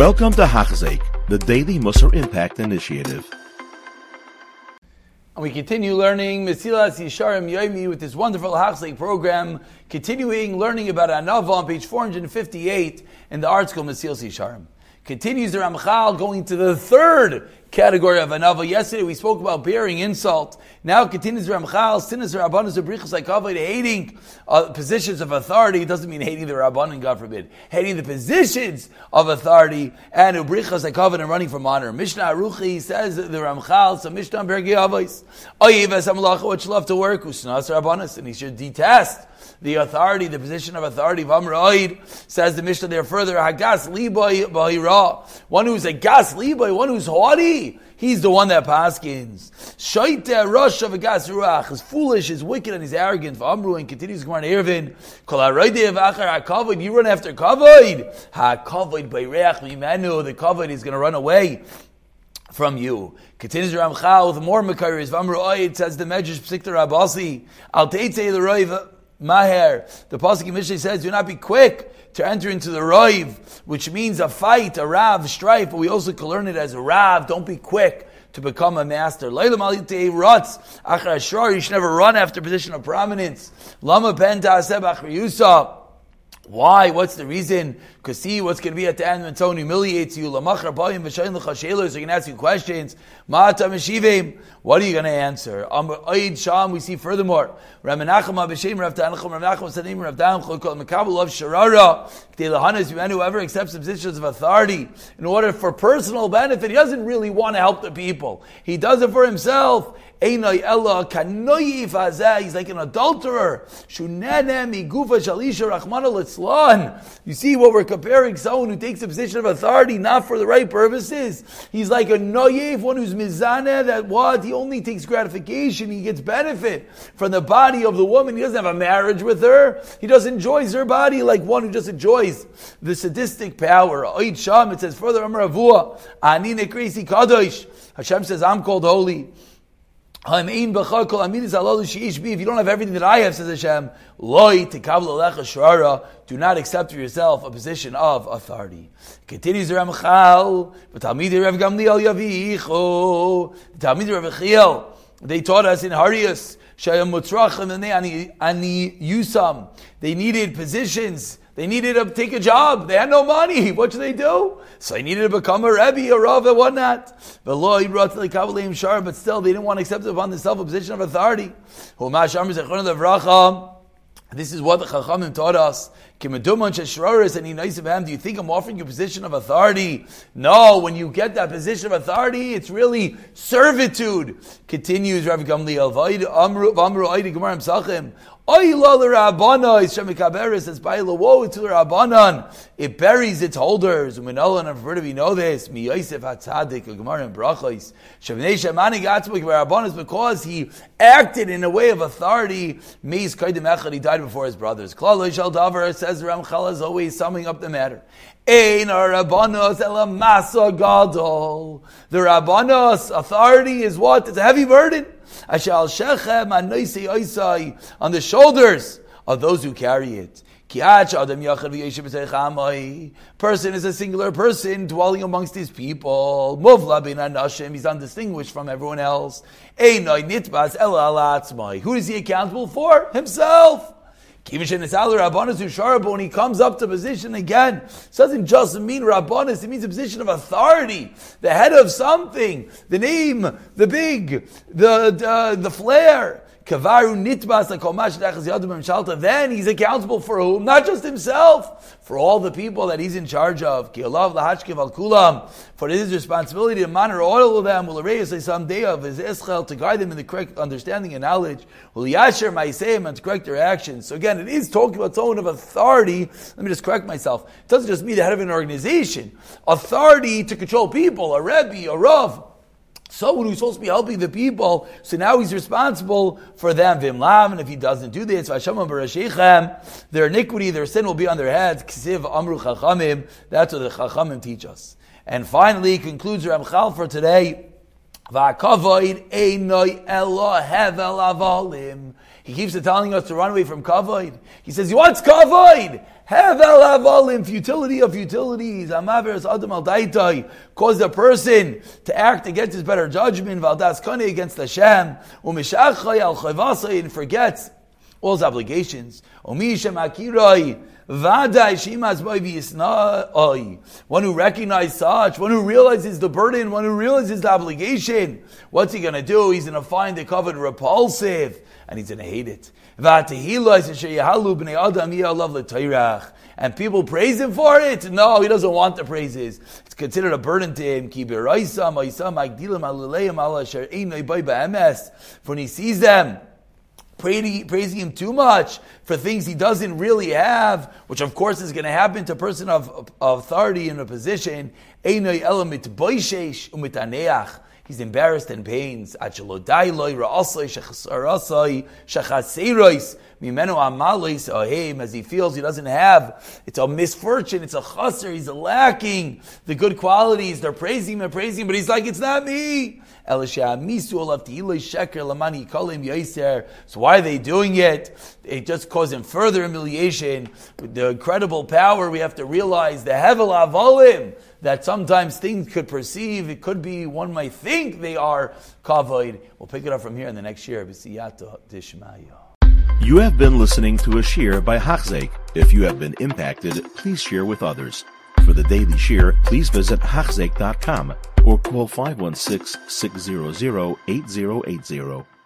Welcome to Hachzik, the Daily Musar Impact Initiative. And we continue learning Mesilas Yesharim Yomi with this wonderful Hachzik program, continuing learning about Anava on page 458 in the article Mesilas Yesharim. Continues the Ramchal going to the third category of anava. Yesterday we spoke about bearing insult. Now continues Ramchal, sinas rabbanos abrichas like hating uh, positions of authority. It doesn't mean hating the rabbanon, God forbid. Hating the positions of authority and ubrichas like and running from honor. Mishnah Aruchi says the Ramchal, so Mishnah Bergi Avos. Oyev what you love to work, usnas rabbanos, and he should detest the authority, the position of authority. of Vamraid says the Mishnah there further. Hagas liboy bahira. One who's a gas liboy, one who's haughty. He's the one that paskins. Shaita rush of a gas ruach is foolish, is wicked, and he's arrogant. Vamru and continues Gemara Eruvin. Kol haroide v'achar hakavod. You run after. Hakavod by reach mimenu. The kavod is going to run away from you. Continues Ramchal with more Makaris. Vamru says the Medrash Psikta Rabasi. Al teitze the roiv. Maher. The Pasuk in Mishnah says, do not be quick to enter into the Roiv, which means a fight, a Rav, strife, but we also can learn it as a Rav. Don't be quick to become a master. You should never run after position of prominence. Lama why? What's the reason? Because see what's going to be at the end when someone humiliates you. So you can ask you questions. Ma'ata meshivim. What are you going to answer? Aid Sham, we see furthermore. Ramanacham Abishim Rav Tanacham Rav Nacham Sadim Rav Tanacham called Makabul of Sharara. Whoever accepts positions of authority in order for personal benefit, he doesn't really want to help the people. He does it for himself. He's like an adulterer. You see what we're comparing? Someone who takes a position of authority not for the right purposes. He's like a noyev, one who's mizana, that what? He only takes gratification, he gets benefit from the body of the woman. He doesn't have a marriage with her. He doesn't enjoy her body like one who just enjoys the sadistic power. It says further, Amar Avua, Anine Kresi Kadosh. Hashem says, I'm called holy. If you don't have everything that I have, says Hashem, do not accept for yourself a position of authority. Continues the Ramchal, but Talmid Rav Gamliel Yavicho, Talmid Rav Chiel, they taught us in Horayos, Shayam Mutrachim and Ani Yusam. They needed positions they needed to take a job. They had no money. What should they do? So they needed to become a Rebbe, a Rav, and whatnot. But still, they didn't want to accept upon themselves a position of authority. This is what the Chachamim taught us. And do you think I'm offering you a position of authority? No, when you get that position of authority, it's really servitude. Continues Rav Gamliel. Woe to Rabbanan. It buries its holders. And we know this. Mi Yosef Hatzadik Gemara and Brachos. Shavnei Shemani Gatzmuk Rabbanan because he acted in a way of authority. Meis Kaidim Echad he died before his brothers. Klal Shal Davar says is always summing up the matter. Ein Rabbanos ela masa gadol. The Rabbanos authority is what? It's a heavy burden on the shoulders of those who carry it. Person is a singular person dwelling amongst his people. Muvla bin anashim, he's undistinguished from everyone else. Who is he accountable for? Himself. When he comes up to position again, it doesn't just mean Rabbanis, it means a position of authority, the head of something, the name, the big, the, the, the flair. Kavaru nitbas Then he's accountable for whom? Not just himself, for all the people that he's in charge of. kulam. For it is his responsibility to monitor all of them. Will raise some day of his eschel to guide them in the correct understanding and knowledge. Will yasher ma'isehim and to correct their actions. So again, it is talking about someone of authority. Let me just correct myself. It doesn't just mean the head of an organization. Authority to control people, a rebbe, a rav someone who's supposed to be helping the people, so now he's responsible for them. Vimlam, and if he doesn't do this, their iniquity, their sin will be on their heads. Ksiv amru chachamim. That's what the chachamim teach us. And finally, concludes Ramchal for today. He keeps telling us to run away from kavod. He says, "What's kavod? Hevel havalim, futility of futilities. Amaveres adam al daitai caused a person to act against his better judgment. Valdas kane against Hashem. Umishachai al chayvasai and forgets all his obligations. Omishem akirai. One who recognizes such, one who realizes the burden, one who realizes the obligation. What's he going to do? He's going to find the kavod repulsive and he's going to hate it. And people praise him for it? No, he doesn't want the praises. It's considered a burden to him. For when he sees them, praising him too much for things he doesn't really have, which of course is going to happen to a person of, of authority in a position. He's embarrassed and pains. Oh, as he feels he doesn't have, it's a misfortune, it's a chaser, he's lacking the good qualities. They're praising him and praising him, but he's like, it's not me. So why are they doing it? It just causing further humiliation. With the incredible power, we have to realize the hevel avolim that sometimes things could perceive. It could be one might think they are kavod. We'll pick it up from here in the next year. You have been listening to a shiur by Hachzeik. If you have been impacted, please share with others. For the daily shiur, please visit Hachzeik.com or call 516 600 8080.